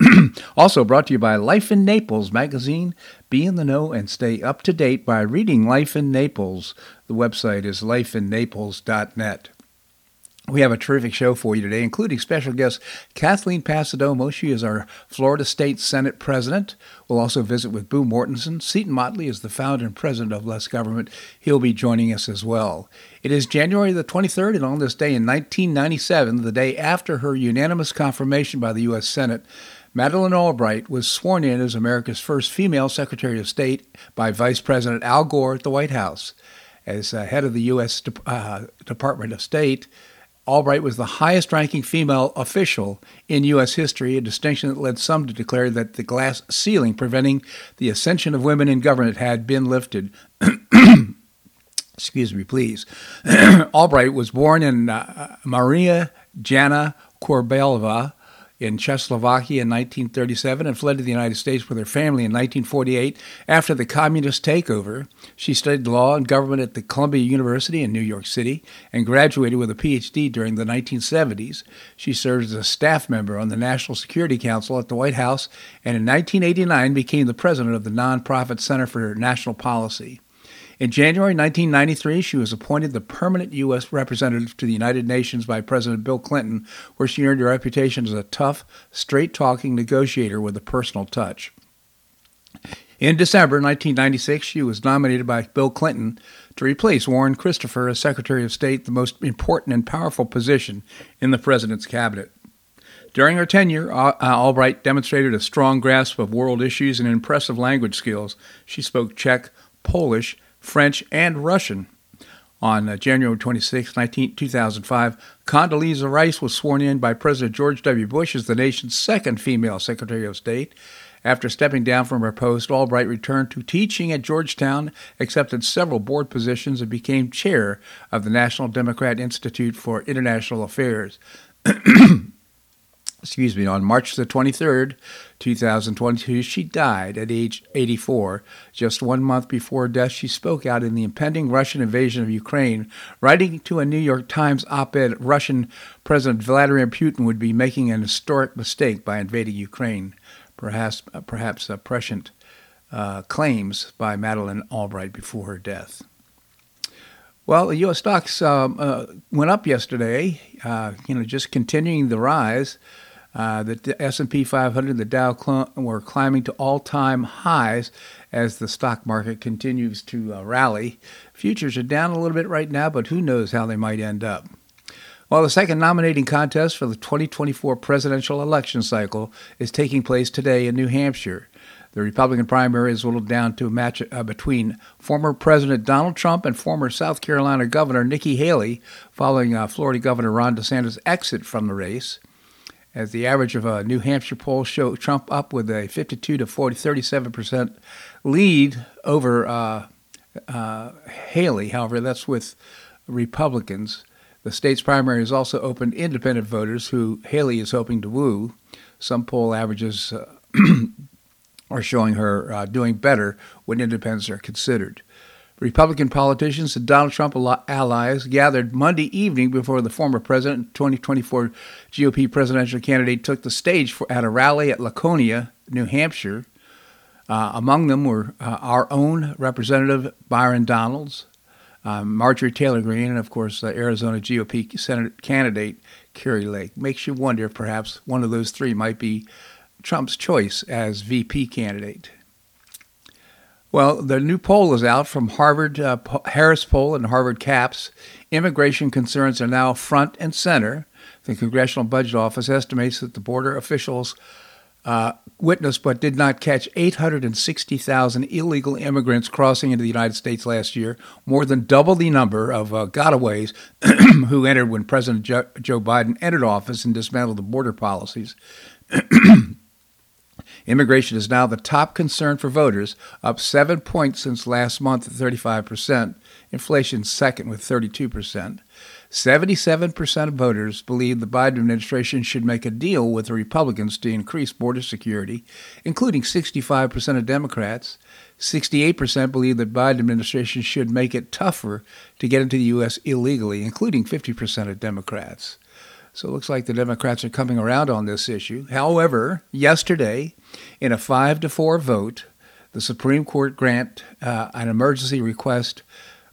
also brought to you by Life in Naples magazine. Be in the know and stay up to date by reading Life in Naples. The website is lifeinnaples.net. We have a terrific show for you today, including special guest Kathleen Passidomo. She is our Florida State Senate president. We'll also visit with Boo Mortenson. Seton Motley is the founder and president of Less Government. He'll be joining us as well. It is January the 23rd, and on this day in 1997, the day after her unanimous confirmation by the U.S. Senate, Madeleine Albright was sworn in as America's first female Secretary of State by Vice President Al Gore at the White House. As uh, head of the U.S. De- uh, Department of State, Albright was the highest ranking female official in U.S. history, a distinction that led some to declare that the glass ceiling preventing the ascension of women in government had been lifted. Excuse me, please. Albright was born in uh, Maria Jana Korbelova in Czechoslovakia in 1937 and fled to the United States with her family in 1948 after the communist takeover. She studied law and government at the Columbia University in New York City and graduated with a PhD during the 1970s. She served as a staff member on the National Security Council at the White House and in 1989 became the president of the nonprofit Center for National Policy. In January 1993, she was appointed the permanent U.S. representative to the United Nations by President Bill Clinton, where she earned a reputation as a tough, straight talking negotiator with a personal touch. In December 1996, she was nominated by Bill Clinton to replace Warren Christopher as Secretary of State, the most important and powerful position in the President's cabinet. During her tenure, uh, Albright demonstrated a strong grasp of world issues and impressive language skills. She spoke Czech, Polish, French, and Russian. On uh, January 26, 19, 2005, Condoleezza Rice was sworn in by President George W. Bush as the nation's second female Secretary of State. After stepping down from her post, Albright returned to teaching at Georgetown, accepted several board positions, and became chair of the National Democrat Institute for International Affairs. excuse me, on March the 23rd, 2022, she died at age 84. Just one month before her death, she spoke out in the impending Russian invasion of Ukraine, writing to a New York Times op ed Russian President Vladimir Putin would be making an historic mistake by invading Ukraine. Perhaps, perhaps uh, prescient uh, claims by Madeleine Albright before her death. Well, the U.S. stocks um, uh, went up yesterday, uh, you know, just continuing the rise. Uh, the S&P 500, and the Dow cl- were climbing to all-time highs as the stock market continues to uh, rally. Futures are down a little bit right now, but who knows how they might end up. Well, the second nominating contest for the 2024 presidential election cycle is taking place today in New Hampshire. The Republican primary is whittled down to a match uh, between former President Donald Trump and former South Carolina Governor Nikki Haley, following uh, Florida Governor Ron DeSantis' exit from the race as the average of a New Hampshire poll showed Trump up with a 52 to 40, 37 percent lead over uh, uh, Haley. However, that's with Republicans. The state's primary has also opened independent voters who Haley is hoping to woo. Some poll averages uh, are showing her uh, doing better when independents are considered. Republican politicians and Donald Trump allies gathered Monday evening before the former president, 2024 GOP presidential candidate, took the stage for, at a rally at Laconia, New Hampshire. Uh, among them were uh, our own Representative Byron Donalds, uh, Marjorie Taylor Greene, and of course, Arizona GOP Senate candidate Kari Lake. Makes you wonder if perhaps one of those three might be Trump's choice as VP candidate. Well, the new poll is out from Harvard uh, Harris Poll and Harvard CAPS. Immigration concerns are now front and center. The Congressional Budget Office estimates that the border officials uh, witnessed but did not catch 860,000 illegal immigrants crossing into the United States last year, more than double the number of uh, gotaways who entered when President Joe Biden entered office and dismantled the border policies. Immigration is now the top concern for voters, up seven points since last month at 35%. Inflation second with 32%. 77% of voters believe the Biden administration should make a deal with the Republicans to increase border security, including 65% of Democrats. 68% believe the Biden administration should make it tougher to get into the U.S. illegally, including 50% of Democrats. So it looks like the Democrats are coming around on this issue. However, yesterday, in a 5 to 4 vote, the Supreme Court grant uh, an emergency request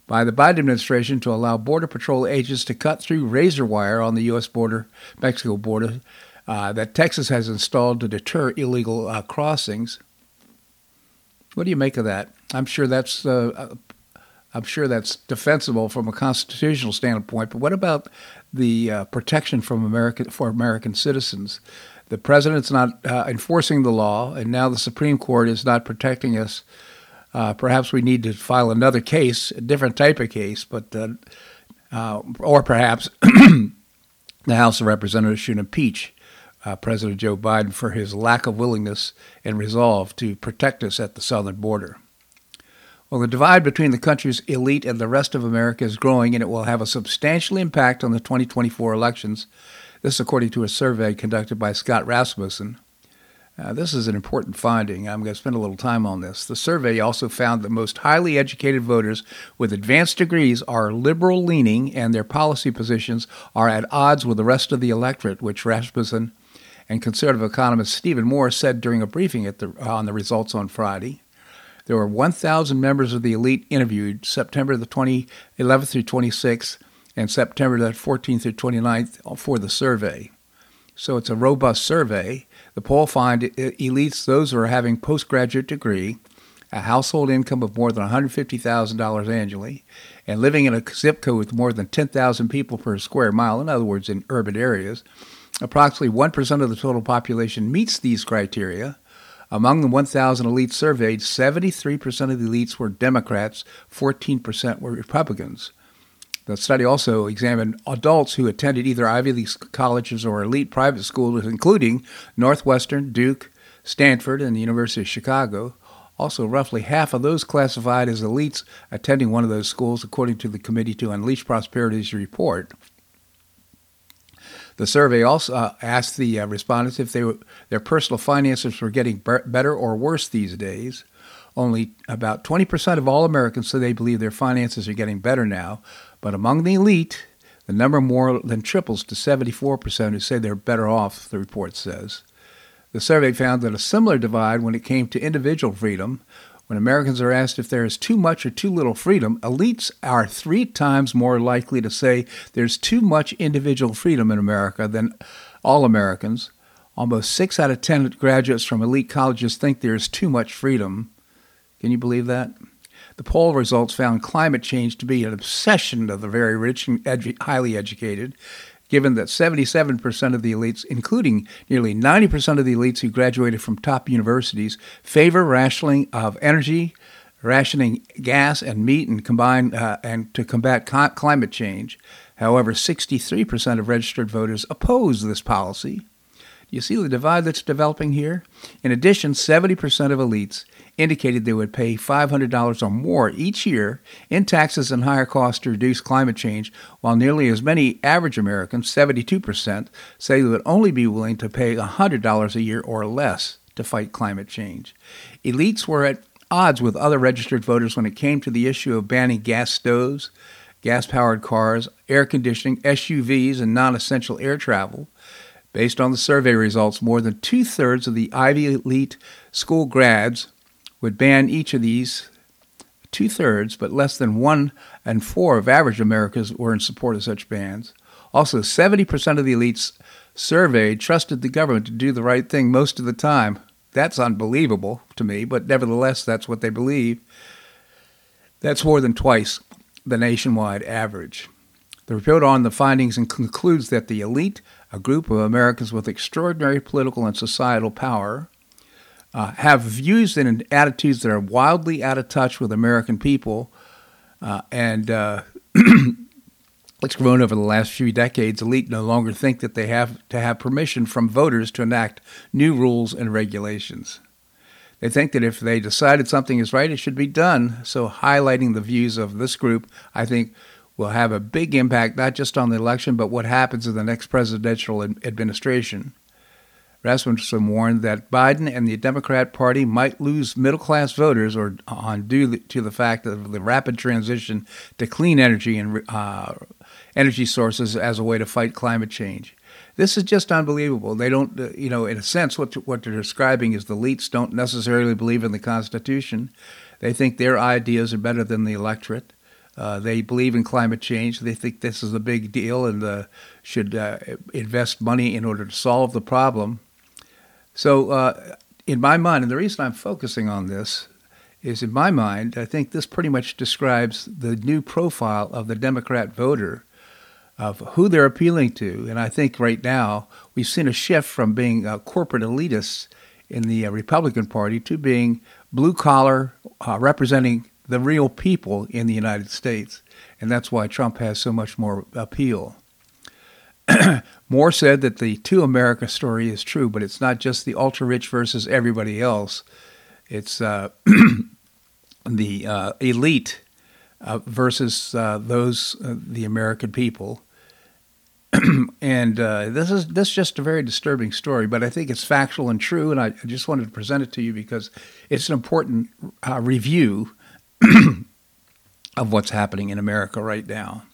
by the Biden administration to allow Border Patrol agents to cut through razor wire on the U.S. border, Mexico border, uh, that Texas has installed to deter illegal uh, crossings. What do you make of that? I'm sure that's uh, uh I'm sure that's defensible from a constitutional standpoint. But what about the uh, protection from American for American citizens? The president's not uh, enforcing the law, and now the Supreme Court is not protecting us uh, perhaps we need to file another case, a different type of case, but uh, uh, or perhaps the House of Representatives should impeach uh, President Joe Biden for his lack of willingness and resolve to protect us at the southern border. Well, the divide between the country's elite and the rest of America is growing, and it will have a substantial impact on the 2024 elections. This, according to a survey conducted by Scott Rasmussen. Uh, this is an important finding. I'm going to spend a little time on this. The survey also found that most highly educated voters with advanced degrees are liberal leaning and their policy positions are at odds with the rest of the electorate, which Rasmussen and conservative economist Stephen Moore said during a briefing the, on the results on Friday. There were 1,000 members of the elite interviewed September the 20, 11th through 26th and September the 14th through 29th for the survey. So it's a robust survey. The poll found elites those who are having postgraduate degree, a household income of more than $150,000 annually, and living in a zip code with more than 10,000 people per square mile, in other words, in urban areas. Approximately 1% of the total population meets these criteria. Among the 1,000 elites surveyed, 73% of the elites were Democrats, 14% were Republicans. The study also examined adults who attended either Ivy League colleges or elite private schools, including Northwestern, Duke, Stanford, and the University of Chicago. Also, roughly half of those classified as elites attending one of those schools, according to the Committee to Unleash Prosperity's report. The survey also uh, asked the uh, respondents if they were, their personal finances were getting better or worse these days. Only about 20% of all Americans say they believe their finances are getting better now, but among the elite, the number more than triples to 74% who say they're better off, the report says. The survey found that a similar divide when it came to individual freedom. When Americans are asked if there is too much or too little freedom, elites are three times more likely to say there's too much individual freedom in America than all Americans. Almost six out of ten graduates from elite colleges think there's too much freedom. Can you believe that? The poll results found climate change to be an obsession of the very rich and edu- highly educated, given that 77% of the elites, including nearly 90% of the elites who graduated from top universities, favor rationing of energy, rationing gas and meat, and combine uh, and to combat co- climate change. However, 63% of registered voters oppose this policy. You see the divide that's developing here? In addition, 70% of elites indicated they would pay $500 or more each year in taxes and higher costs to reduce climate change, while nearly as many average Americans, 72%, say they would only be willing to pay $100 a year or less to fight climate change. Elites were at odds with other registered voters when it came to the issue of banning gas stoves, gas powered cars, air conditioning, SUVs, and non essential air travel. Based on the survey results, more than two thirds of the Ivy Elite school grads would ban each of these two thirds, but less than one and four of average Americans were in support of such bans. Also, 70% of the elites surveyed trusted the government to do the right thing most of the time. That's unbelievable to me, but nevertheless, that's what they believe. That's more than twice the nationwide average. The report on the findings and concludes that the elite, a group of Americans with extraordinary political and societal power, uh, have views and attitudes that are wildly out of touch with American people. Uh, and uh, it's grown over the last few decades. Elite no longer think that they have to have permission from voters to enact new rules and regulations. They think that if they decided something is right, it should be done. So, highlighting the views of this group, I think, will have a big impact not just on the election, but what happens in the next presidential administration. Rasmussen warned that Biden and the Democrat Party might lose middle class voters or on due to the fact of the rapid transition to clean energy and uh, energy sources as a way to fight climate change. This is just unbelievable. They don't, uh, you know, in a sense, what what they're describing is the elites don't necessarily believe in the Constitution. They think their ideas are better than the electorate. Uh, they believe in climate change. They think this is a big deal and uh, should uh, invest money in order to solve the problem. So, uh, in my mind, and the reason I'm focusing on this is in my mind, I think this pretty much describes the new profile of the Democrat voter, of who they're appealing to. And I think right now we've seen a shift from being uh, corporate elitists in the uh, Republican Party to being blue collar, uh, representing the real people in the United States. And that's why Trump has so much more appeal. Moore said that the two America story is true, but it's not just the ultra rich versus everybody else. It's uh, the uh, elite uh, versus uh, those uh, the American people. and uh, this is this is just a very disturbing story, but I think it's factual and true, and I, I just wanted to present it to you because it's an important review of what's happening in America right now.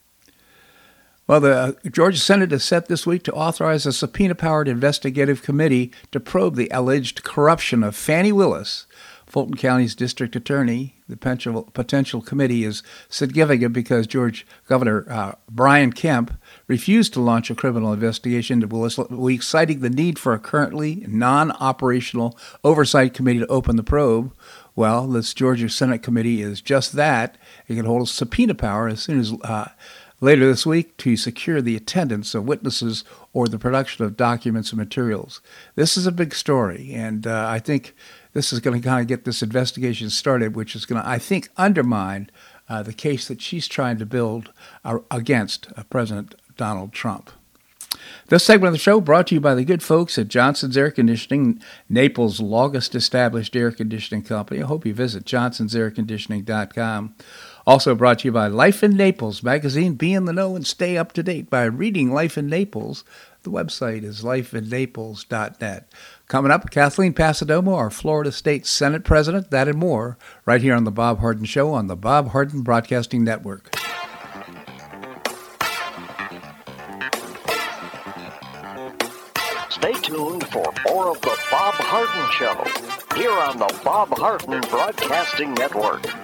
Well, the uh, Georgia Senate is set this week to authorize a subpoena powered investigative committee to probe the alleged corruption of Fani Willis, Fulton County's district attorney. The potential, potential committee is significant because George Governor uh, Brian Kemp refused to launch a criminal investigation into Willis week, citing the need for a currently non operational oversight committee to open the probe. Well, this Georgia Senate committee is just that. It can hold a subpoena power as soon as. Uh, later this week to secure the attendance of witnesses or the production of documents and materials. This is a big story, and uh, I think this is going to kind of get this investigation started, which is going to, I think, undermine uh, the case that she's trying to build uh, against uh, President Donald Trump. This segment of the show brought to you by the good folks at Johnson's Air Conditioning, Naples' longest established air conditioning company. I hope you visit johnsonsairconditioning.com. Also brought to you by Life in Naples magazine. Be in the know and stay up to date by reading Life in Naples. The website is lifeinnaples.net. Coming up, Kathleen Passidomo, our Florida State Senate President, that and more, right here on The Bob Harden Show on the Bob Harden Broadcasting Network. Stay tuned for more of The Bob Harden Show here on the Bob Harden Broadcasting Network.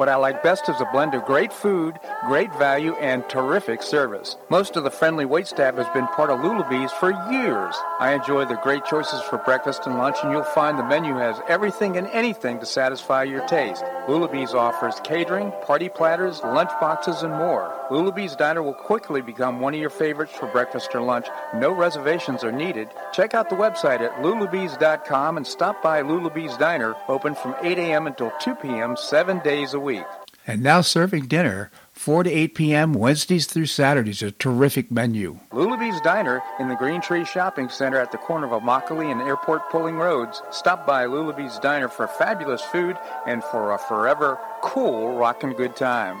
What I like best is a blend of great food, great value, and terrific service. Most of the friendly waitstaff has been part of Lulabee's for years. I enjoy the great choices for breakfast and lunch, and you'll find the menu has everything and anything to satisfy your taste. Lulabee's offers catering, party platters, lunch boxes, and more. Lulabee's Diner will quickly become one of your favorites for breakfast or lunch. No reservations are needed. Check out the website at lulabees.com and stop by Lulabee's Diner, open from 8 a.m. until 2 p.m. seven days a week. And now serving dinner 4 to 8 p.m. Wednesdays through Saturdays. A terrific menu. Lulabee's Diner in the Green Tree Shopping Center at the corner of Immokalee and Airport Pulling Roads. Stop by Lulabee's Diner for fabulous food and for a forever cool rockin' good time.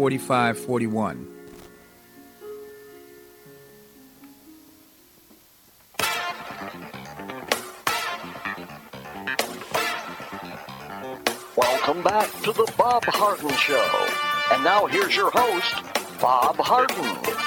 4541. Welcome back to the Bob Harden Show. And now here's your host, Bob Harden.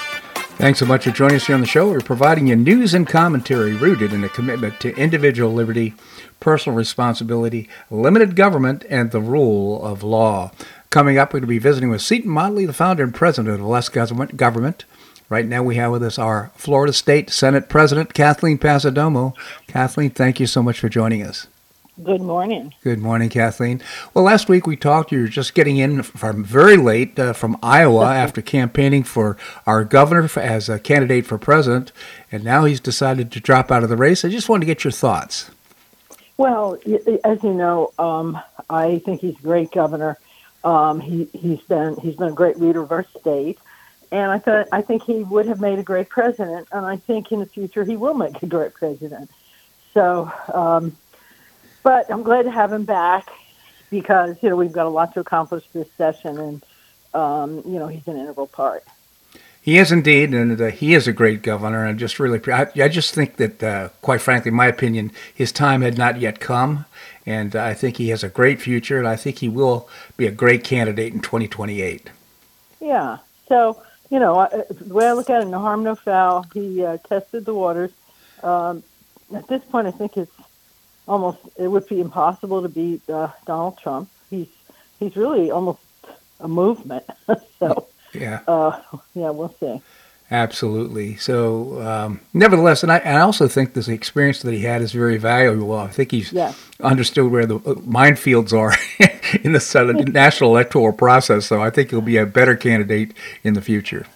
Thanks so much for joining us here on the show. We're providing you news and commentary rooted in a commitment to individual liberty, personal responsibility, limited government, and the rule of law. Coming up, we're going to be visiting with Seton Motley, the founder and president of the Less Government. Right now, we have with us our Florida State Senate President, Kathleen Passidomo. Kathleen, thank you so much for joining us. Good morning. Good morning, Kathleen. Well, last week we talked. You were just getting in from very late uh, from Iowa after campaigning for our governor as a candidate for president, and now he's decided to drop out of the race. I just wanted to get your thoughts. Well, as you know, um, I think he's a great governor. Um, he, he's been he's been a great leader of our state, and I thought I think he would have made a great president, and I think in the future he will make a great president. So. Um, but I'm glad to have him back because you know we've got a lot to accomplish this session, and um, you know he's an integral part. He is indeed, and uh, he is a great governor. And just really, I, I just think that, uh, quite frankly, my opinion, his time had not yet come, and I think he has a great future, and I think he will be a great candidate in 2028. Yeah. So you know, the way I look at it, no harm, no foul. He uh, tested the waters. Um, at this point, I think it's almost it would be impossible to beat uh, Donald Trump. He's he's really almost a movement. so yeah, uh, yeah, we'll see. Absolutely. So, um, nevertheless, and I, I, also think this experience that he had is very valuable. I think he's yeah. understood where the uh, minefields are in the national electoral process. So, I think he'll be a better candidate in the future.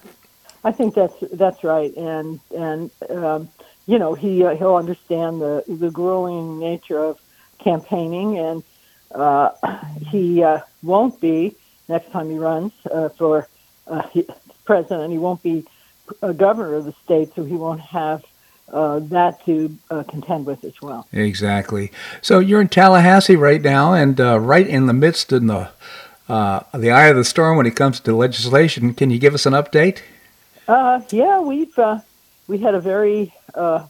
I think that's that's right, and and um, you know, he uh, he'll understand the the grueling nature of campaigning, and uh, he uh, won't be next time he runs uh, for uh, president. He won't be a governor of the state, so he won't have uh, that to uh, contend with as well. Exactly. So you're in Tallahassee right now, and uh, right in the midst in the uh, the eye of the storm when it comes to legislation. Can you give us an update? Uh, yeah, we've uh, we had a very uh,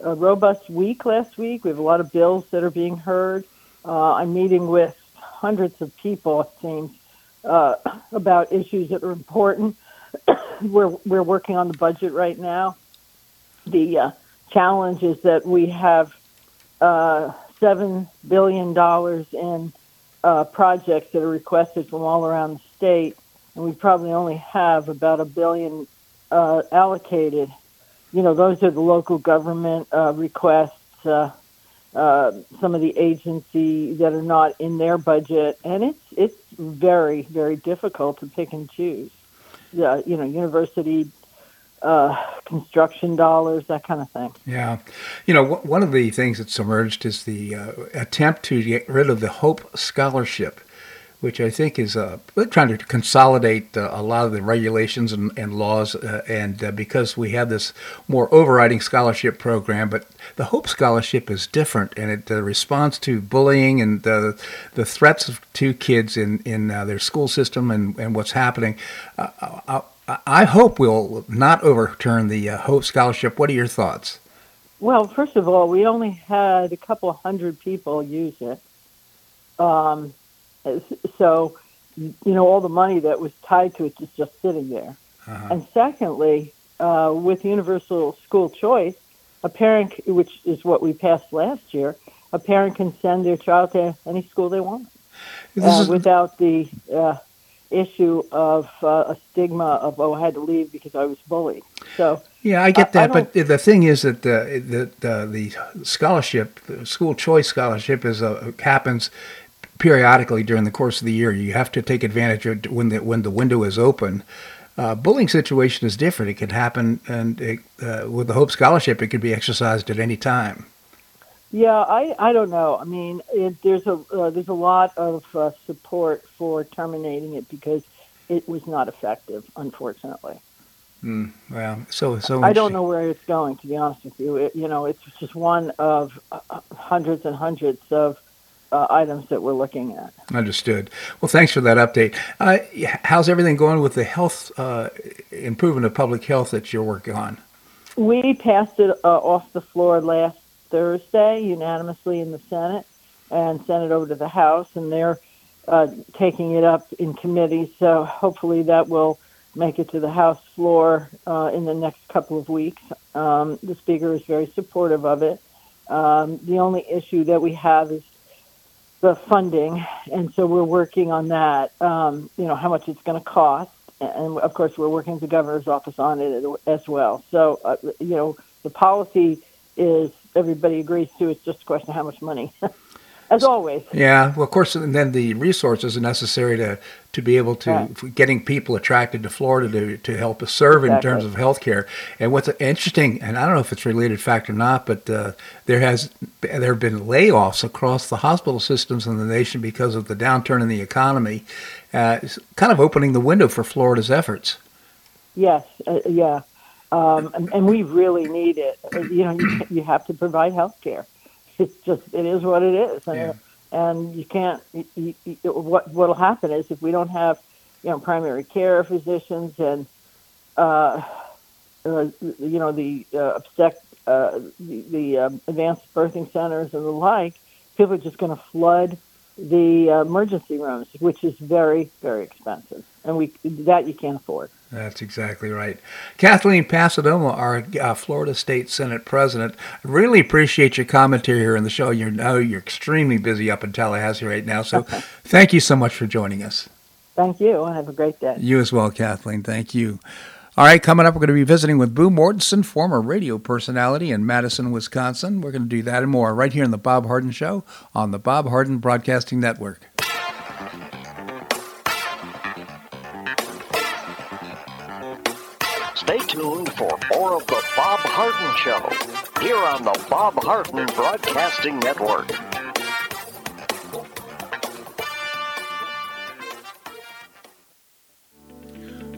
a robust week last week. We have a lot of bills that are being heard. Uh, I'm meeting with hundreds of people, it seems, uh, about issues that are important. We're we're working on the budget right now. The uh, challenge is that we have uh, seven billion dollars in uh, projects that are requested from all around the state, and we probably only have about a billion uh, allocated you know, those are the local government uh, requests, uh, uh, some of the agency that are not in their budget, and it's it's very very difficult to pick and choose. Yeah, you know, university uh, construction dollars, that kind of thing. Yeah. You know, one of the things that's emerged is the uh, attempt to get rid of the Hope Scholarship which I think is uh, trying to consolidate uh, a lot of the regulations and, and laws. Uh, and uh, because we have this more overriding scholarship program, but the Hope Scholarship is different, and it uh, responds to bullying and the threats to kids in in uh, their school system and, and what's happening. I, I hope we'll not overturn the Hope Scholarship. What are your thoughts? Well, first of all, we only had a couple hundred people use it. Um, so, you know, all the money that was tied to it is just sitting there. Uh-huh. And secondly, uh, with universal school choice, a parent, which is what we passed last year, a parent can send their child to any school they want uh, is... without the uh, issue of uh, a stigma of oh I had to leave because I was bullied. So yeah, I get that, I but the thing is that the the, the scholarship, the school choice scholarship, is uh, happens periodically during the course of the year. You have to take advantage of when the when the window is open. uh, bullying situation is different. It could happen, and it, uh, with the Hope Scholarship, it could be exercised at any time. Yeah, I, I don't know. I mean, it, there's a uh, there's a lot of uh, support for terminating it because it was not effective, unfortunately. Mm, well, so so I don't know where it's going. To be honest with you, it, you know, it's just one of uh, hundreds and hundreds of uh, items that we're looking at. Understood. Well, thanks for that update. Uh, how's everything going with the health uh, improvement of public health that you're working on? We passed it uh, off the floor last Thursday unanimously in the Senate and sent it over to the House, and they're uh, taking it up in committee. So hopefully that will make it to the House floor uh, in the next couple of weeks. Um, the Speaker is very supportive of it. Um, the only issue that we have is the funding, and so we're working on that. Um, you know how much it's going to cost, and of course we're working with the governor's office on it as well. So uh, you know the policy is everybody agrees to. It's just a question of how much money. as always. Yeah, well, of course, and then the resources are necessary to to be able to right. getting people attracted to Florida to to help us serve exactly. in terms of healthcare. And what's interesting, and I don't know if it's related fact or not, but uh, there has there have been layoffs across the hospital systems in the nation because of the downturn in the economy, uh, kind of opening the window for Florida's efforts. Yes, uh, yeah. Um, and, and, we really need it. You know, you, you have to provide health care it's just it is what it is, and, yeah. and you can't. You, you, what what'll happen is if we don't have you know primary care physicians and uh, uh, you know the uh, obstetric, uh, the, the um, advanced birthing centers and the like, people are just going to flood the uh, emergency rooms, which is very very expensive, and we that you can't afford. That's exactly right. Kathleen Passidomo, our uh, Florida State Senate President, really appreciate your commentary here on the show. You know you're extremely busy up in Tallahassee right now, so thank you so much for joining us. Thank you, and have a great day. You as well, Kathleen. Thank you. All right, coming up, we're going to be visiting with Boo Mortenson, former radio personality in Madison, Wisconsin. We're going to do that and more right here on The Bob Harden Show on the Bob Harden Broadcasting Network. Stay tuned for more of The Bob Harden Show here on the Bob Harden Broadcasting Network.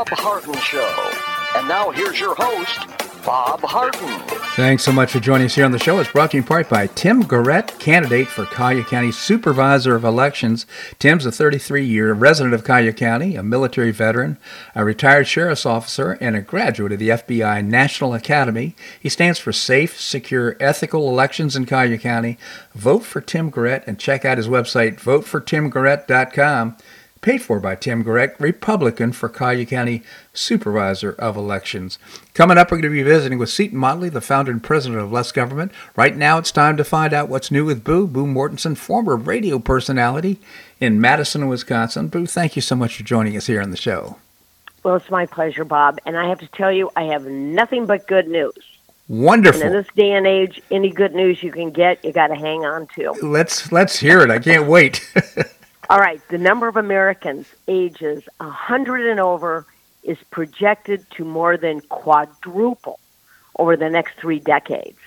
Bob Harden Show. And now here's your host, Bob Harden. Thanks so much for joining us here on the show. It's brought to you in part by Tim Garrett, candidate for Collier County Supervisor of Elections. Tim's a 33 year resident of Collier County, a military veteran, a retired sheriff's officer, and a graduate of the FBI National Academy. He stands for safe, secure, ethical elections in Collier County. Vote for Tim Garrett and check out his website, votefortimgarrett.com paid for by Tim Garrett, Republican for Collier County Supervisor of Elections. Coming up, we're going to be visiting with Seton Motley, the founder and president of Less Government. Right now, it's time to find out what's new with Boo, Boo Mortenson, former radio personality in Madison, Wisconsin. Boo, thank you so much for joining us here on the show. Well, it's my pleasure, Bob. And I have to tell you, I have nothing but good news. Wonderful. And in this day and age, any good news you can get, you got to hang on to. Let's let's hear it. I can't wait. All right, the number of Americans ages 100 and over is projected to more than quadruple over the next three decades.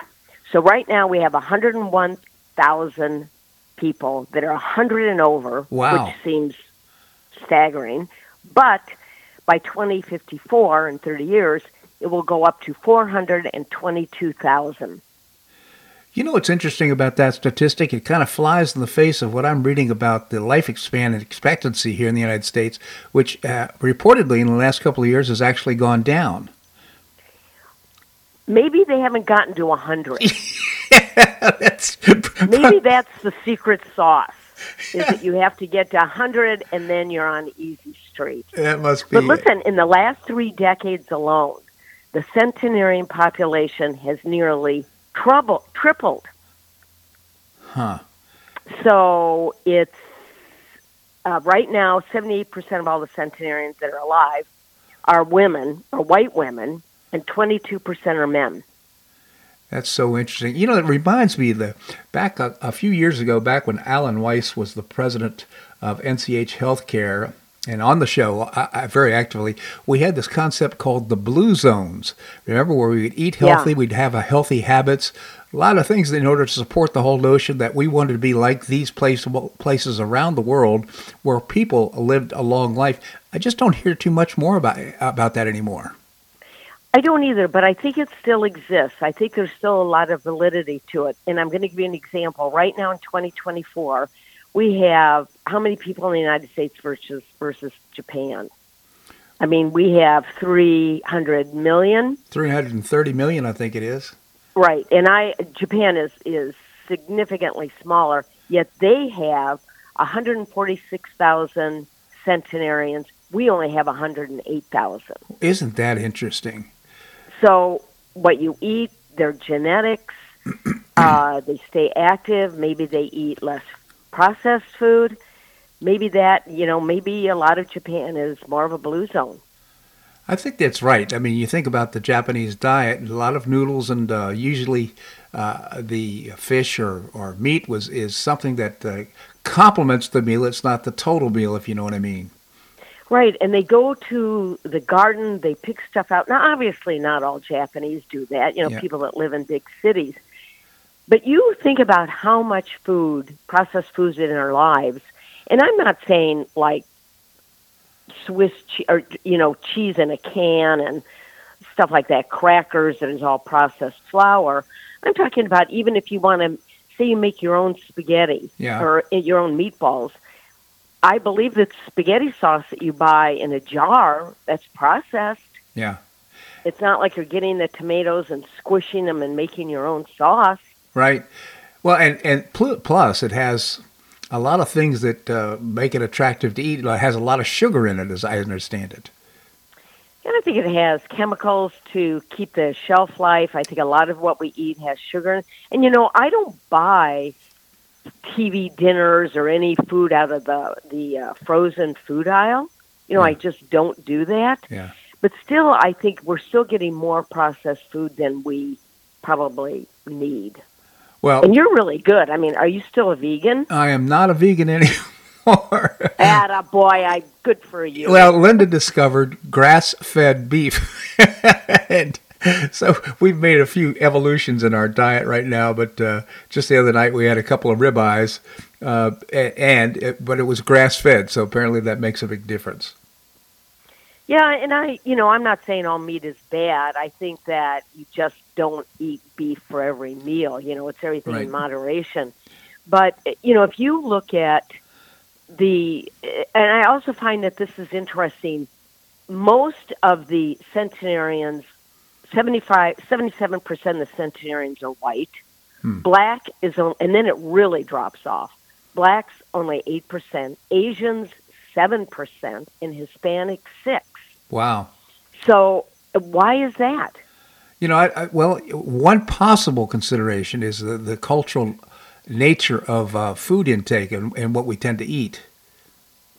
So right now we have 101,000 people that are 100 and over, wow. which seems staggering. But by 2054, in 30 years, it will go up to 422,000. You know what's interesting about that statistic? It kind of flies in the face of what I'm reading about the life span and expectancy here in the United States, which uh, reportedly in the last couple of years has actually gone down. Maybe they haven't gotten to 100. that's, Maybe that's the secret sauce. Is that you have to get to 100 and then you're on easy street. That must be. But listen, in the last three decades alone, the centenarian population has nearly trouble, tripled. Huh. So it's uh, right now 78% of all the centenarians that are alive are women, or white women, and 22% are men. That's so interesting. You know, it reminds me that back a, a few years ago, back when Allen Weiss was the president of NCH Healthcare, and on the show, I, I, very actively, we had this concept called the blue zones. Remember, where we would eat healthy, Yeah. we'd have a healthy habits, a lot of things in order to support the whole notion that we wanted to be like these place, places around the world where people lived a long life. I just don't hear too much more about about that anymore. I don't either, but I think it still exists. I think there's still a lot of validity to it. And I'm going to give you an example. Right now in 2024, we have how many people in the United States versus versus Japan? I mean, we have 300 million. 330 million, I think it is. Right. And I Japan is is significantly smaller, yet they have 146,000 centenarians. We only have 108,000. Isn't that interesting? So, what you eat, their genetics, uh, they stay active. Maybe they eat less processed food. Maybe that, you know, maybe a lot of Japan is more of a blue zone. I think that's right. I mean, you think about the Japanese diet, a lot of noodles, and uh, usually uh, the fish or, or meat was is something that uh, complements the meal. It's not the total meal, if you know what I mean. Right, and they go to the garden, they pick stuff out. Now, obviously, not all Japanese do that, you know, Yeah. people that live in big cities. But you think about how much food, processed foods in our lives, and I'm not saying like Swiss che- or you know cheese in a can and stuff like that, crackers that is all processed flour. I'm talking about even if you want to say you make your own spaghetti Yeah. or uh, your own meatballs. I believe that spaghetti sauce that you buy in a jar that's processed. Yeah, It's not like you're getting the tomatoes and squishing them and making your own sauce. right. Well, and and plus it has a lot of things that uh, make it attractive to eat. It has a lot of sugar in it, as I understand it. And I think it has chemicals to keep the shelf life. I think a lot of what we eat has sugar. in it. And you know, I don't buy TV dinners or any food out of the the uh, frozen food aisle. You know, I just don't do that. Yeah. But still, I think we're still getting more processed food than we probably need. Well, And you're really good. I mean, are you still a vegan? I am not a vegan anymore. Atta boy, I good for you. Well, Linda discovered grass-fed beef, and so we've made a few evolutions in our diet right now. But uh, just the other night, we had a couple of ribeyes, uh, and it, but it was grass-fed, so apparently that makes a big difference. Yeah, and I, you know, I'm not saying all meat is bad. I think that you just don't eat beef for every meal. You know, it's everything Right. in moderation. But you know, if you look at the, and I also find that this is interesting. Most of the centenarians, 75, 77 percent of the centenarians are white. Hmm. Black is, on, and then it really drops off. Blacks only eight percent, Asians seven percent, and Hispanic six. Wow. So why is that? You know, I, I, well, one possible consideration is the, the cultural nature of uh, food intake and, and what we tend to eat.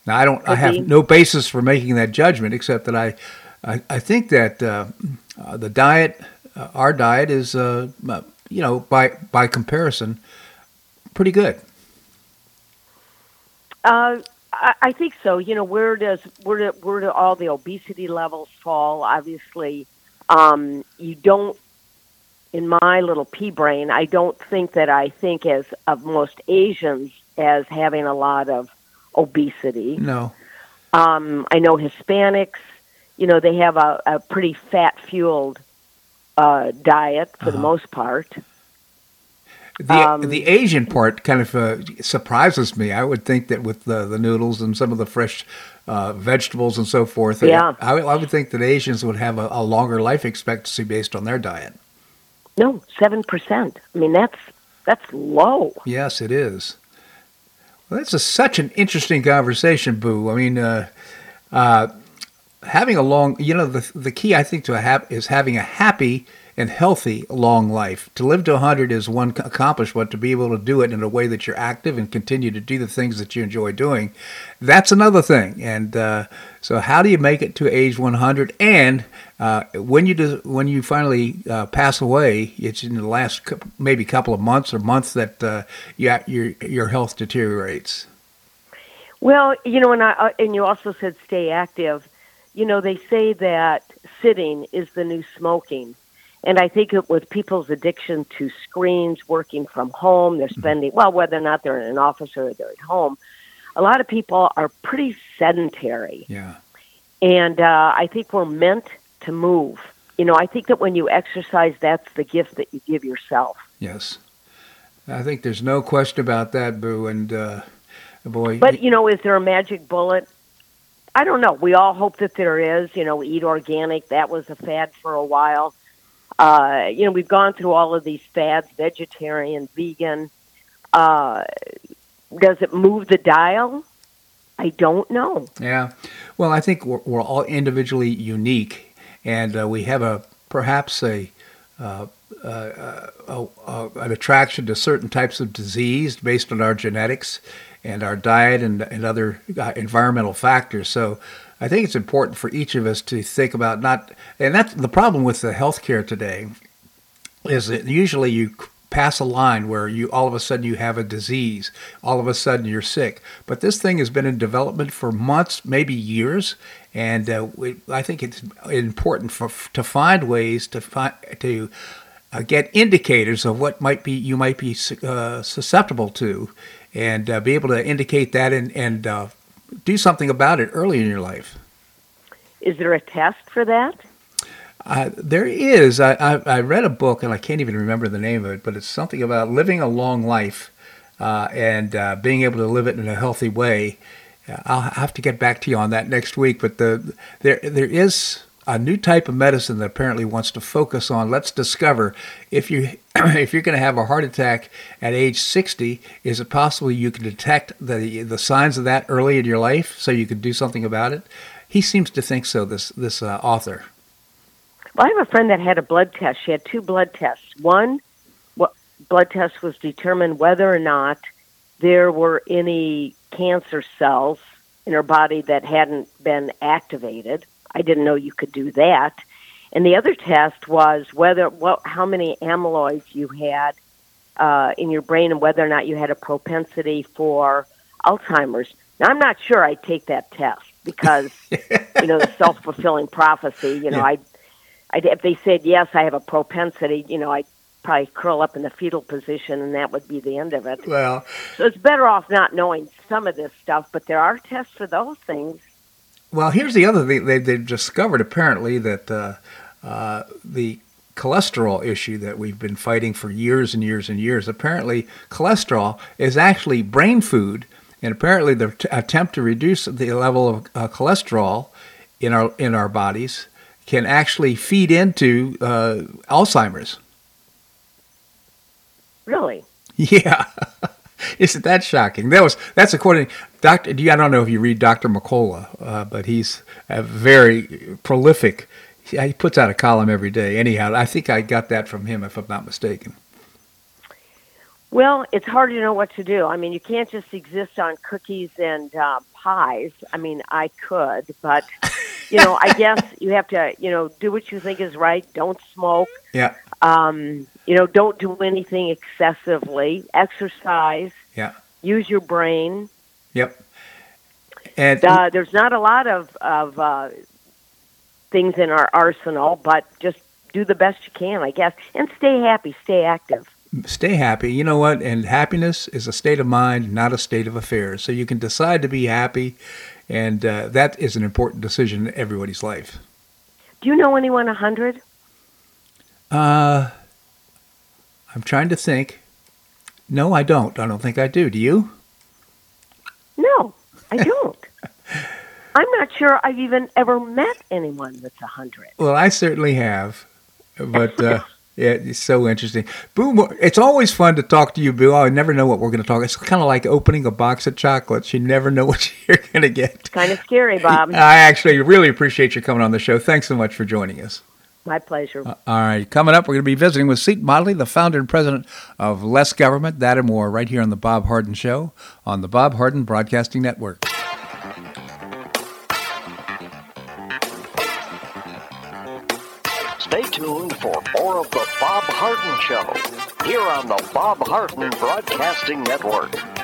Now, I don't, I have be. no basis for making that judgment, except that I, I, I think that uh, uh, the diet, uh, our diet, is, uh, uh, you know, by by comparison, pretty good. I, I think so. You know, where does where do, where do all the obesity levels fall? Obviously, um, you don't. In my little pea brain, I don't think that I think as of most Asians as having a lot of obesity. No, Um, I know Hispanics, you know, they have a, a pretty fat fueled uh, diet for the Uh-huh. most part. The Um, the Asian part kind of uh, surprises me. I would think that with the, the noodles and some of the fresh uh, vegetables and so forth, Yeah. I, I would think that Asians would have a, a longer life expectancy based on their diet. No, seven percent. I mean, that's that's low. Yes, it is. Well, that's a, such an interesting conversation, Boo. I mean, uh, uh, having a long, you know, the the key I think to a hap- is having a happy and healthy long life. To live to 100 is one accomplishment. To be able to do it in a way that you're active and continue to do the things that you enjoy doing, that's another thing. And uh, so, how do you make it to age 100? And uh, when you do, when you finally uh, pass away, it's in the last maybe couple of months or months that uh, yeah, your your health deteriorates. Well, you know, and I uh, and you also said stay active. You know, they say that sitting is the new smoking. And I think it, with people's addiction to screens, working from home, they're spending, well, whether or not they're in an office or they're at home, a lot of people are pretty sedentary. Yeah. And uh, I think we're meant to move. You know, I think that when you exercise, that's the gift that you give yourself. Yes. I think there's no question about that, Boo. And uh, boy, But you know, is there a magic bullet? I don't know. We all hope that there is. You know, eat organic. That was a fad for a while. Uh, you know, we've gone through all of these fads: vegetarian, vegan. Uh, does it move the dial? I don't know. Yeah. Well, I think we're, we're all individually unique, and uh, we have a perhaps a, uh, uh, uh, uh, an attraction to certain types of disease based on our genetics and our diet and, and other uh, environmental factors. So I think it's important for each of us to think about not, and that's the problem with the healthcare today is that usually you pass a line where you all of a sudden you have a disease all of a sudden you're sick. But this thing has been in development for months maybe years and uh, we, i think it's important for to find ways to find to uh, get indicators of what might be you might be uh, susceptible to and uh, be able to indicate that and and uh, do something about it early in your life Is there a test for that? Uh, there is. I, I, I read a book, and I can't even remember the name of it, but it's something about living a long life uh, and uh, being able to live it in a healthy way. Uh, I'll have to get back to you on that next week. But the there there is a new type of medicine that apparently wants to focus on. Let's discover if you if you're going to have a heart attack at age 60, is it possible you can detect the the signs of that early in your life, so you can do something about it? He seems to think so. This this uh, author. Well, I have a friend that had a blood test. She had two blood tests. One what blood test was determined whether or not there were any cancer cells in her body that hadn't been activated. I didn't know you could do that. And the other test was whether what how many amyloids you had uh, in your brain and whether or not you had a propensity for Alzheimer's. Now, I'm not sure I'd take that test because you know the self fulfilling prophecy. You know, Yeah. I I'd, if they said yes, I have a propensity, you know, I'd probably curl up in the fetal position, and that would be the end of it. Well, So it's better off not knowing some of this stuff, but there are tests for those things. Well, here's the other thing they, they discovered apparently that uh, uh, the cholesterol issue that we've been fighting for years and years and years. Apparently, cholesterol is actually brain food, and apparently, the t- attempt to reduce the level of uh, cholesterol in our in our bodies can actually feed into uh, Alzheimer's. Really? Yeah. Isn't that shocking? That was that's according Doctor. I don't know if you read Doctor McCullough, uh, but he's a very prolific. He puts out a column every day. Anyhow, I think I got that from him, if I'm not mistaken. Well, it's hard to know what to do. I mean, you can't just exist on cookies and uh, pies. I mean, I could, but you know, I guess you have to, you know, do what you think is right. Don't smoke. Yeah. Um, you know, don't do anything excessively. Exercise. Yeah. Use your brain. Yep. And uh, there's not a lot of of uh, things in our arsenal, but just do the best you can, I guess, and stay happy, stay active. Stay happy. You know what? And happiness is a state of mind, not a state of affairs. So you can decide to be happy, and uh, that is an important decision in everybody's life. Do you know anyone a hundred? Uh, I'm trying to think. No, I don't. I don't think I do. Do you? No, I don't. I'm not sure I've even ever met anyone that's a hundred. Well, I certainly have, but uh, yeah, it's so interesting. Boo, it's always fun to talk to you, Boo. I never know what we're going to talk. It's kind of like opening a box of chocolates. You never know what you're going to get. It's kind of scary, Bob. I actually really appreciate you coming on the show. Thanks so much for joining us. My pleasure. Uh, all right. Coming up, we're going to be visiting with Seton Motley, the founder and president of Less Government, that and more, right here on The Bob Harden Show on the Bob Harden Broadcasting Network. Stay tuned for more of The Bob Harden Show here on the Bob Harden Broadcasting Network.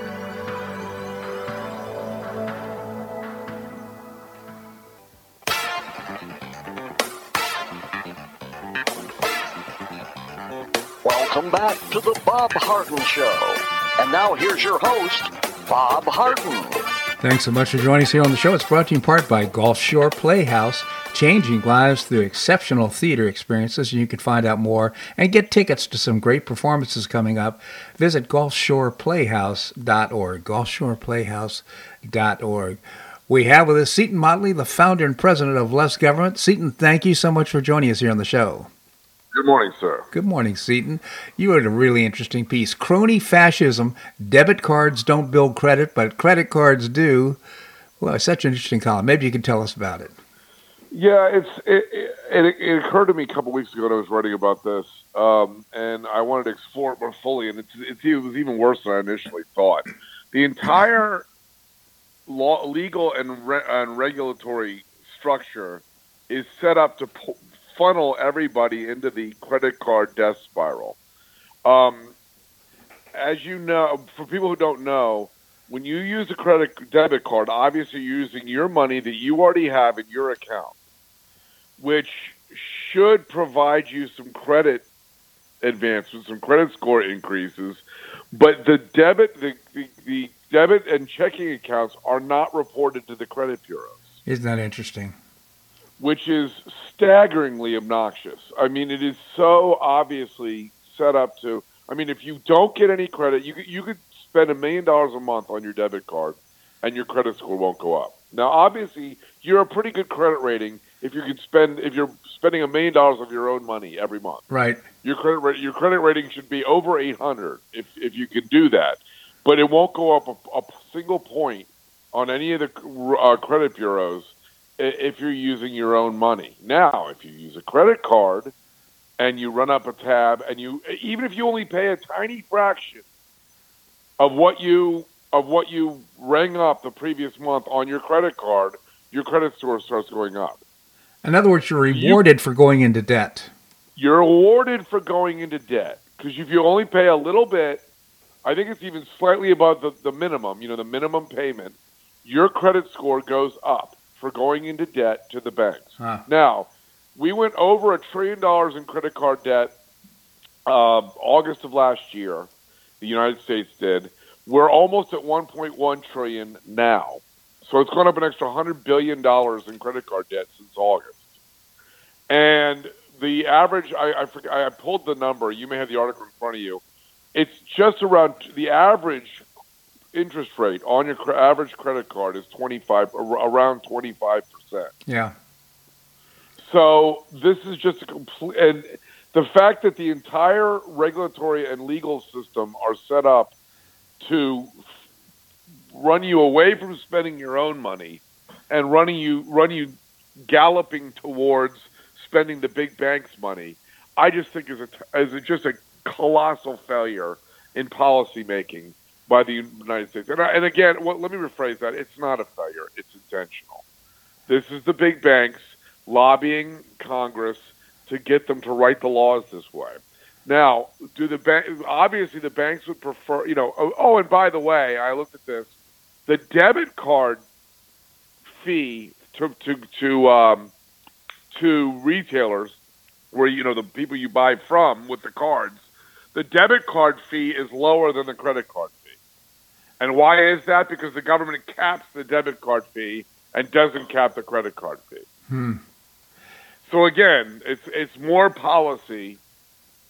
To the Bob Harden Show. And now here's your host, Bob Harden. Thanks so much for joining us here on the show. It's brought to you in part by Gulf Shore Playhouse, changing lives through exceptional theater experiences. And you can find out more and get tickets to some great performances coming up. Visit GulfShorePlayhouse.org. GulfShorePlayhouse.org. We have with us Seton Motley, the founder and president of Less Government. Seton, thank you so much for joining us here on the show. Good morning, sir. Good morning, Seton. You wrote a really interesting piece. Crony fascism, debit cards don't build credit, but credit cards do. Well, it's such an interesting column. Maybe you can tell us about it. Yeah, it's it, it, it occurred to me a couple weeks ago when I was writing about this, um, and I wanted to explore it more fully. And it's, it's, it was even worse than I initially thought. The entire law, legal and, re, and regulatory structure is set up to pu- funnel everybody into the credit card death spiral. Um, as you know, for people who don't know, when you use a credit debit card, obviously you're using your money that you already have in your account which should provide you some credit advancements, some credit score increases. But the debit, the, the, the debit and checking accounts are not reported to the credit bureaus. Isn't that interesting? Which is staggeringly obnoxious. I mean, it is so obviously set up to. I mean, if you don't get any credit, you could, you could spend a million dollars a month on your debit card, and your credit score won't go up. Now, obviously, you're a pretty good credit rating if you could spend if you're spending a million dollars of your own money every month. Right. Your credit your credit rating should be over 800 if if you can do that, but it won't go up a, a single point on any of the uh, credit bureaus if you're using your own money. Now, if you use a credit card and you run up a tab and you even if you only pay a tiny fraction of what you of what you rang up the previous month on your credit card, your credit score starts going up. In other words, you're rewarded you, for going into debt. You're rewarded for going into debt because if you only pay a little bit, I think it's even slightly above the, the minimum, you know, the minimum payment, your credit score goes up for going into debt to the banks. Huh. Now, we went over a trillion dollars in credit card debt uh, August of last year. The United States did. We're almost at 1.1 trillion now. So it's gone up an extra $100 billion in credit card debt since August. And the average, I, I, forget, I pulled the number. You may have the article in front of you. It's just around the average interest rate on your average credit card is 25, around 25%. Yeah. So this is just a complete, and the fact that the entire regulatory and legal system are set up to run you away from spending your own money and running you run you galloping towards spending the big banks' money, I just think is a is a, just a colossal failure in policy making by the United States. And, I, and again, well, let me rephrase that: it's not a failure; it's intentional. This is the big banks lobbying Congress to get them to write the laws this way. Now, do the bank? Obviously, the banks would prefer. You know. Oh, oh, and by the way, I looked at this. The debit card fee to to to um, to retailers, where you know the people you buy from with the cards, the debit card fee is lower than the credit card. And why is that? Because the government caps the debit card fee and doesn't cap the credit card fee. Hmm. So again, it's it's more policy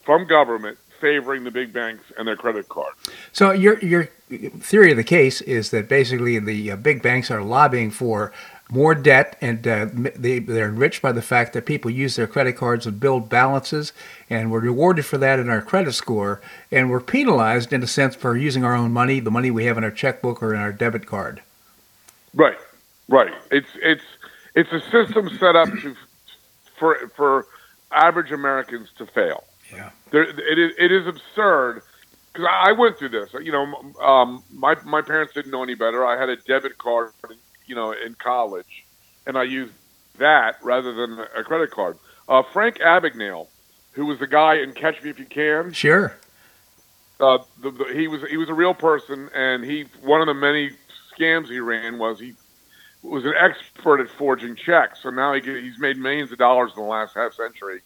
from government favoring the big banks and their credit cards. So your your theory of the case is that basically the uh, big banks are lobbying for more debt, and uh, they, they're enriched by the fact that people use their credit cards and build balances, and we're rewarded for that in our credit score, and we're penalized in a sense for using our own money, the money we have in our checkbook or in our debit card. Right, right. It's it's it's a system set up to for for average Americans to fail. Yeah, there, it is it is absurd because I went through this. You know, um, my my parents didn't know any better. I had a debit card you know, in college, and I used that rather than a credit card. Uh, Frank Abagnale, who was the guy in Catch Me If You Can. Sure. Uh, the, the, he was he was a real person, and he one of the many scams he ran was he was an expert at forging checks. So now he he's made millions of dollars in the last half century,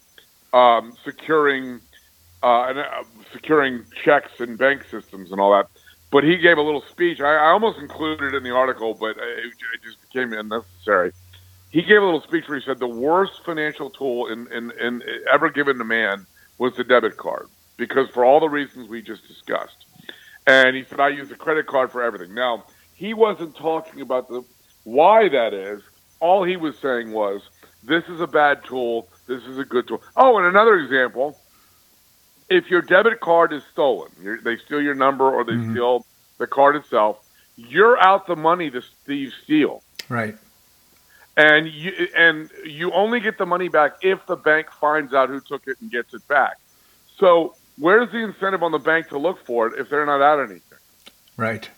um, securing uh, and, uh, securing checks in bank systems and all that but he gave a little speech. I, I almost included it in the article, but it, it just became unnecessary. He gave a little speech where he said the worst financial tool in, in, in ever given to man was the debit card because for all the reasons we just discussed. And he said I use a credit card for everything. Now he wasn't talking about the why that is. All he was saying was this is a bad tool. This is a good tool. Oh, and another example if your debit card is stolen, they steal your number or they mm-hmm. steal the card itself, you're out the money the thieves steal. Right. And you and you only get the money back if the bank finds out who took it and gets it back. So where's the incentive on the bank to look for it if they're not out anything? Right.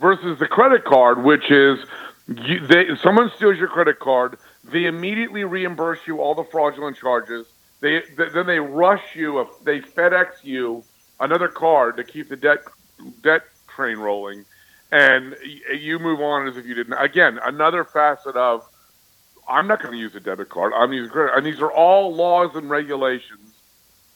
Versus the credit card, which is you, they, someone steals your credit card, they immediately reimburse you all the fraudulent charges. They th- then they rush you, they FedEx you another card to keep the debt debt train rolling, and you move on as if you didn't. Again, another facet of I'm not going to use a debit card. I'm using credit, and these are all laws and regulations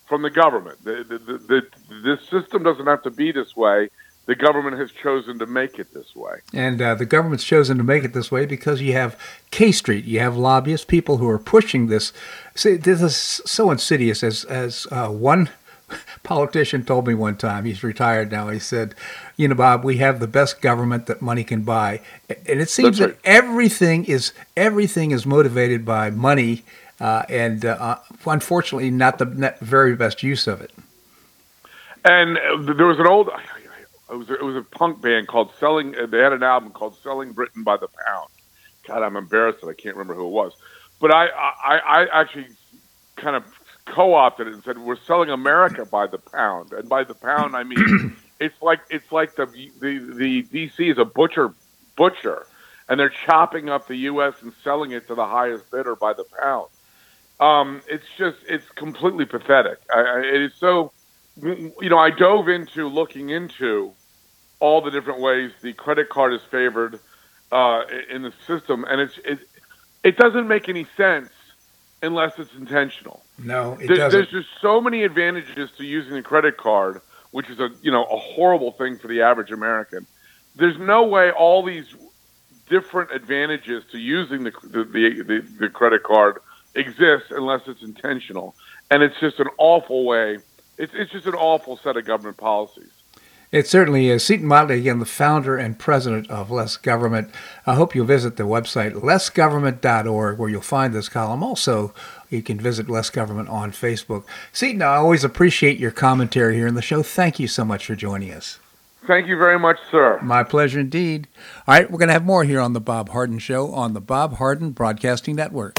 from the government. The, the, the, the, this system doesn't have to be this way. The government has chosen to make it this way. And uh, the government's chosen to make it this way because you have K Street, you have lobbyists, people who are pushing this. See, this is so insidious. As as uh, one politician told me one time, he's retired now, he said, You know, Bob, we have the best government that money can buy. And it seems That's that everything is everything is motivated by money uh, and uh, unfortunately not the very best use of it. And uh, there was an old, it was, it was a punk band called Selling, they had an album called Selling Britain by the Pound. God, I'm embarrassed that I can't remember who it was. But I, I, I actually kind of co-opted it and said we're selling America by the pound, and by the pound I mean it's like it's like the the the DC is a butcher butcher, and they're chopping up the U.S. and selling it to the highest bidder by the pound. Um, it's just it's completely pathetic. I, I, it is so. You know, I dove into looking into all the different ways the credit card is favored uh, in the system, and it's it, it doesn't make any sense unless it's intentional. No, it There- doesn't. There's just so many advantages to using a credit card, which is a you know a horrible thing for the average American. There's no way all these different advantages to using the the, the, the, the credit card exist unless it's intentional, and it's just an awful way. It's it's just an awful set of government policies. It certainly is. Seton Motley, again, the founder and president of Less Government. I hope you'll visit the website, lessgovernment.org, where you'll find this column. Also, you can visit Less Government on Facebook. Seton, I always appreciate your commentary here in the show. Thank you so much for joining us. Thank you very much, sir. My pleasure indeed. All right, we're going to have more here on The Bob Harden Show on the Bob Harden Broadcasting Network.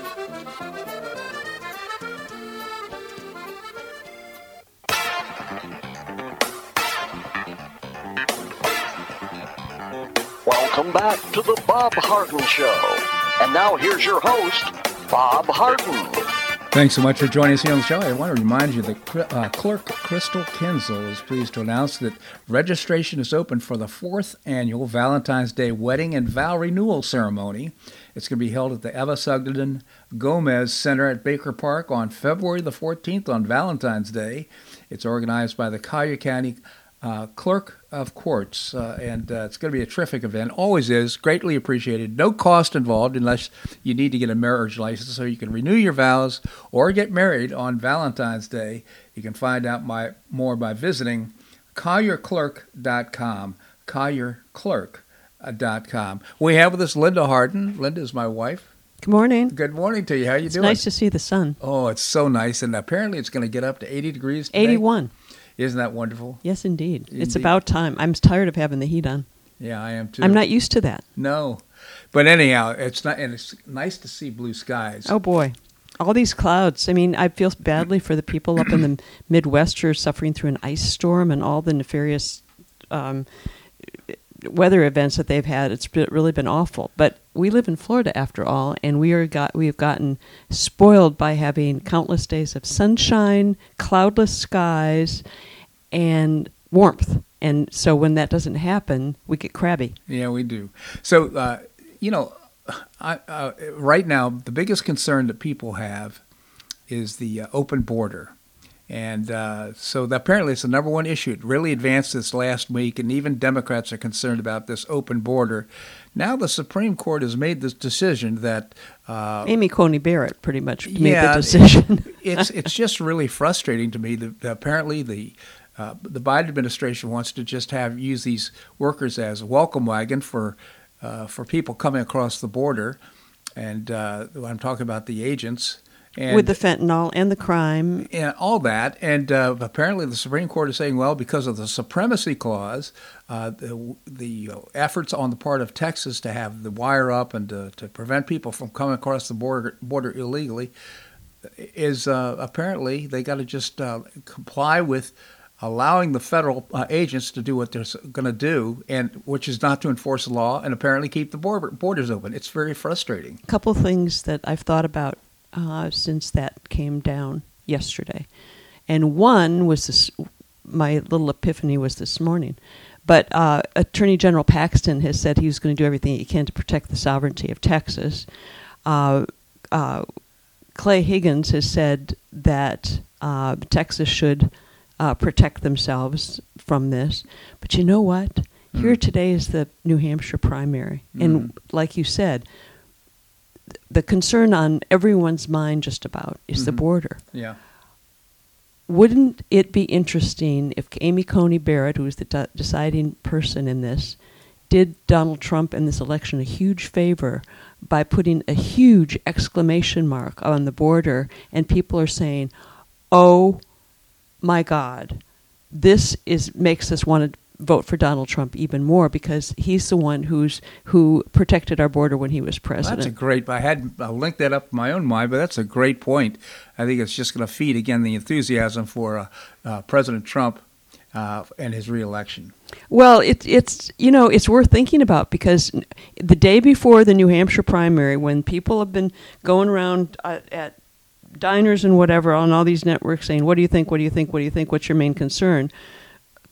Bob Harden Show. And now here's your host, Bob Harden. Thanks so much for joining us here on the show. I want to remind you that uh, Clerk Crystal Kinzel is pleased to announce that registration is open for the fourth annual Valentine's Day Wedding and Vow Renewal Ceremony. It's going to be held at the Eva Sugden Gomez Center at Baker Park on February the 14th on Valentine's Day. It's organized by the Collier County uh, Clerk of Courts, uh, and uh, it's going to be a terrific event. Always is, greatly appreciated. No cost involved unless you need to get a marriage license so you can renew your vows or get married on Valentine's Day. You can find out my, more by visiting collierclerk.com. Collierclerk.com. We have with us Linda Harden. Linda is my wife. Good morning. Good morning to you. How are you it's doing? nice to see the sun. Oh, it's so nice, and apparently it's going to get up to 80 degrees. Today. 81. Isn't that wonderful? Yes, indeed. It's about time. I'm tired of having the heat on. Yeah, I am too. I'm not used to that. No, but anyhow, it's not, and it's nice to see blue skies. Oh boy. All these clouds. I mean, I feel badly for the people up in the Midwest who are suffering through an ice storm and all the nefarious um, weather events that they've had. It's really been awful. But we live in Florida after all, and we are got we have gotten spoiled by having countless days of sunshine, cloudless skies, and warmth. And so when that doesn't happen, we get crabby. Yeah, we do. So, uh, you know, I, uh, right now, the biggest concern that people have is the uh, open border. And uh, so apparently it's the number one issue. It really advanced this last week, and even Democrats are concerned about this open border. Now the Supreme Court has made this decision that uh, Amy Coney Barrett pretty much made Yeah, the decision. it's it's just really frustrating to me that apparently the uh, the Biden administration wants to just have use these workers as a welcome wagon for uh, for people coming across the border, and uh, I'm talking about the agents and with the fentanyl and the crime. and all that. And uh, apparently, the Supreme Court is saying, well, because of the supremacy clause, uh, the, the efforts on the part of Texas to have the wire up and to, to prevent people from coming across the border, border illegally is uh, apparently they got to just uh, comply with allowing the federal uh, agents to do what they're going to do, and which is not to enforce the law and apparently keep the border, borders open. It's very frustrating. A couple things that I've thought about uh, since that came down yesterday, and one was this. My little epiphany was this morning, but uh, Attorney General Paxton has said he was going to do everything he can to protect the sovereignty of Texas. Uh, uh, Clay Higgins has said that uh, Texas should uh, protect themselves from this. But you know what? Here today is the New Hampshire primary. And like you said, th- the concern on everyone's mind just about is the Mhm. border. Yeah. Wouldn't it be interesting if Amy Coney Barrett, who is the de- deciding person in this, did Donald Trump in this election a huge favor by putting a huge exclamation mark on the border, and people are saying, "Oh my God, this is makes us want to vote for Donald Trump even more because he's the one who's who protected our border when he was Well, president." that's a great. I had I linked that up in my own mind, but that's a great point. I think it's just going to feed again the enthusiasm for uh, uh, President Trump uh, and his reelection. Well, it, it's you know it's worth thinking about because the day before the New Hampshire primary, when people have been going around uh, at diners and whatever on all these networks saying, "What do you think? What do you think? What do you think? What's your main concern?"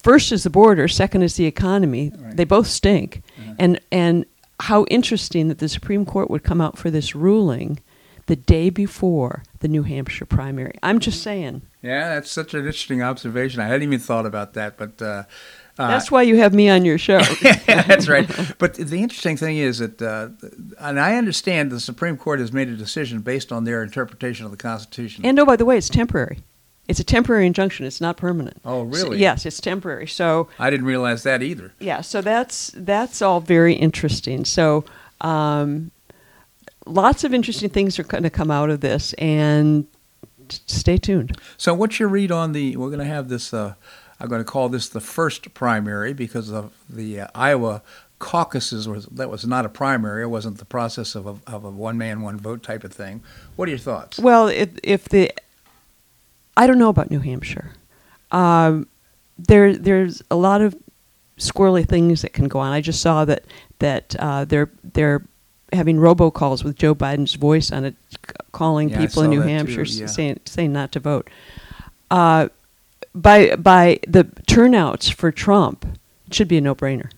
First is the border. Second is the economy. Right. They both stink, and and how interesting that the Supreme Court would come out for this ruling the day before the New Hampshire primary. I'm just saying. Yeah, that's such an interesting observation. I hadn't even thought about that, but uh, uh, That's why you have me on your show. that's right. But the interesting thing is that, uh, and I understand the Supreme Court has made a decision based on their interpretation of the Constitution. And oh, by the way, it's temporary. It's a temporary injunction. It's not permanent. Oh, So- really? yes, it's temporary. So I didn't realize that either. yeah, so that's that's all very interesting. So um, lots of interesting things are going to come out of this, and stay tuned. So, what's your read on the? We're going to have this. Uh, I'm going to call this the first primary because of the uh, Iowa caucuses. Was that was not a primary? It wasn't the process of a, of a one man one vote type of thing. What are your thoughts? Well, if if the I don't know about New Hampshire. Um, there there's a lot of squirrely things that can go on. I just saw that that uh, they're they're having robocalls with Joe Biden's voice on it calling Yeah, people in New Hampshire yeah. saying saying not to vote. Uh, by by the turnouts for Trump, it should be a no brainer.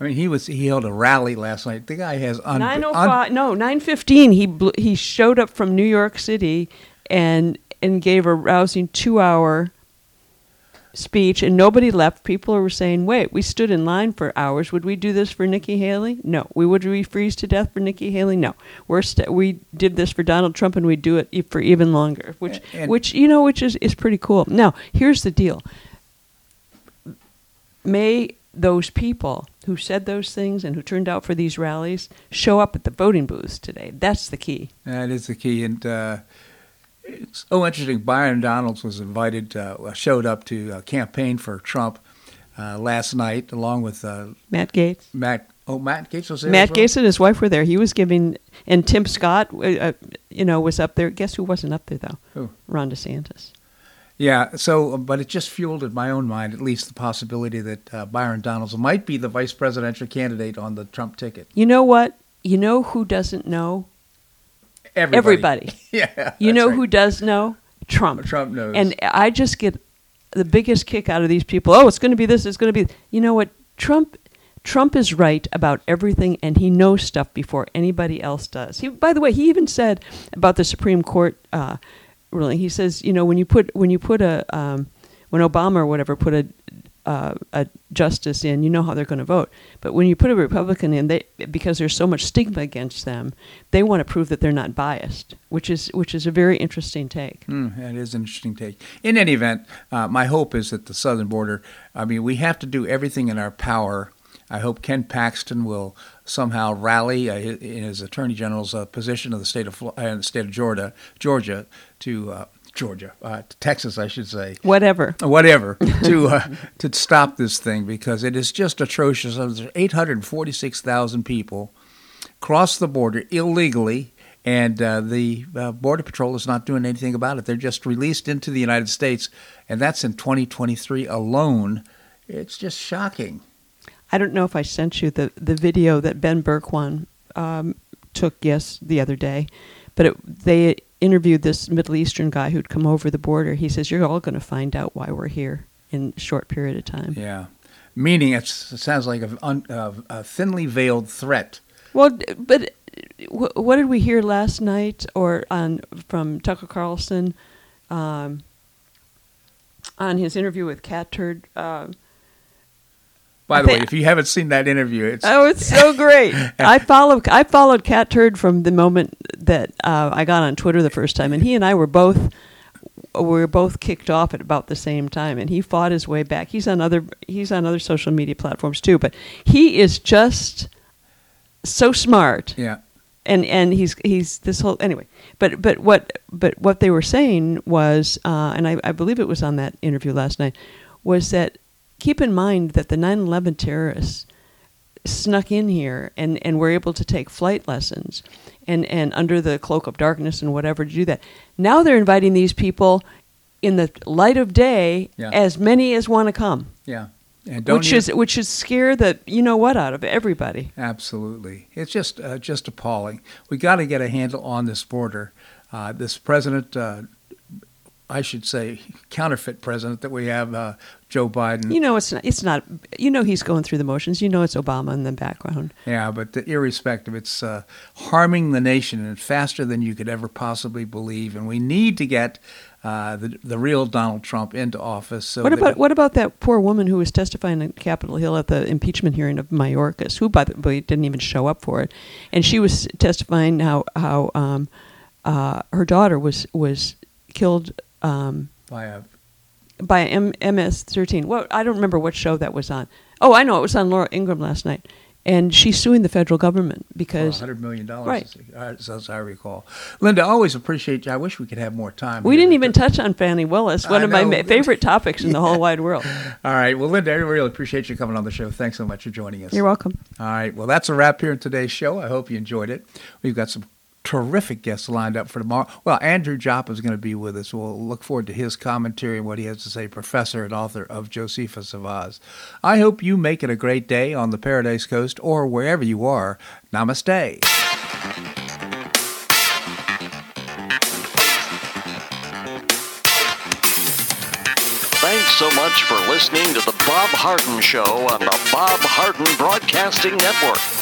I mean, he was he held a rally last night. The guy has un- Nine oh un- no, nine fifteen. He bl- he showed up from New York City and and gave a rousing two hour speech, and nobody left. People were saying, "Wait, we stood in line for hours. Would we do this for Nikki Haley? No. We would we freeze to death for Nikki Haley? No. We're st- we did this for Donald Trump, and we do it e- for even longer. Which And- which you know, which is is pretty cool. Now, here's the deal. May those people who said those things and who turned out for these rallies show up at the voting booths today. That's the key. That is the key, and uh, so interesting. Byron Donalds was invited, uh, showed up to uh, campaign for Trump uh, last night, along with uh, Matt Gaetz. Matt. Oh, Matt Gaetz was there. Matt well? Gaetz and his wife were there. He was giving, and Tim Scott, uh, uh, you know, was up there. Guess who wasn't up there though? Who? Ron DeSantis. Yeah. So, but it just fueled in my own mind, at least, the possibility that uh, Byron Donalds might be the vice presidential candidate on the Trump ticket. You know what? You know who doesn't know? Everybody. Everybody. yeah. You know right. who does know? Trump. Trump knows. And I just get the biggest kick out of these people. Oh, it's going to be this. It's going to be. You know what? Trump. Trump is right about everything, and he knows stuff before anybody else does. He, by the way, he even said about the Supreme Court uh, ruling. He says, you know, when you put when you put a um, when Obama or whatever put a uh, a justice in, you know how they're going to vote. But when you put a Republican in, they because there's so much stigma against them, they want to prove that they're not biased, which is which is a very interesting take. Hmm, that is an interesting take. In any event, uh, my hope is that the southern border. I mean, we have to do everything in our power. I hope Ken Paxton will somehow rally uh, in his attorney general's uh, position of the state of uh, the state of Georgia, Georgia to uh, Georgia, uh, Texas, I should say. Whatever. whatever to uh, to stop this thing because it is just atrocious. There's 846,000 people cross the border illegally, and uh, the uh, border patrol is not doing anything about it. They're just released into the United States, and that's in 2023 alone. It's just shocking. I don't know if I sent you the, the video that Ben Bergquam um, took yes the other day, but it, they interviewed this Middle Eastern guy who'd come over the border. He says, "You're all going to find out why we're here in a short period of time." Yeah, meaning it's, it sounds like a, un, uh, a thinly veiled threat. Well, but what did we hear last night or on from Tucker Carlson um, on his interview with Cat Turd? Um By the way, if you haven't seen that interview, it's Oh, it's so great! I followed I followed Cat Turd from the moment that uh, I got on Twitter the first time, and he and I were both we were both kicked off at about the same time, and he fought his way back. He's on other he's on other social media platforms too, but he is just so smart yeah. and and he's he's this whole anyway but but what but what they were saying was uh, and I, I believe it was on that interview last night was that keep in mind that the 9-11 terrorists snuck in here and and were able to take flight lessons and and under the cloak of darkness and whatever to do that now they're inviting these people in the light of day Yeah. as many as want to come Yeah. And don't which even- is which should scare the you know what out of everybody Absolutely, it's just uh, just appalling. We got to get a handle on this border. Uh, this president, uh, I should say, counterfeit president that we have, uh, Joe Biden. You know, it's not. It's not. You know, he's going through the motions. You know, it's Obama in the background. Yeah, but the, irrespective, it's uh, harming the nation and faster than you could ever possibly believe. And we need to get uh, the the real Donald Trump into office. So what about what about that poor woman who was testifying on Capitol Hill at the impeachment hearing of Mayorkas, who by the way didn't even show up for it, and she was testifying how how um, uh, her daughter was was killed um, by a by M- MS-13. Well, I don't remember what show that was on. Oh, I know it was on Laura Ingraham last night, and she's suing the federal government because $100 million, Right. as, as I recall. Linda, always appreciate you. I wish we could have more time. we didn't even touch on Fani Willis, one I of my know. ma- favorite topics in the whole wide world. All right. Well, Linda, I really appreciate you coming on the show. Thanks so much for joining us. You're welcome. All right. Well, that's a wrap here in today's show. I hope you enjoyed it. We've got some terrific guests lined up for tomorrow. Well, Andrew Joppa is going to be with us. We'll look forward to his commentary and what he has to say, professor and author of Josephus of Oz. I hope you make it a great day on the Paradise Coast or wherever you are. Namaste. Thanks so much for listening to The Bob Harden Show on the Bob Harden Broadcasting Network.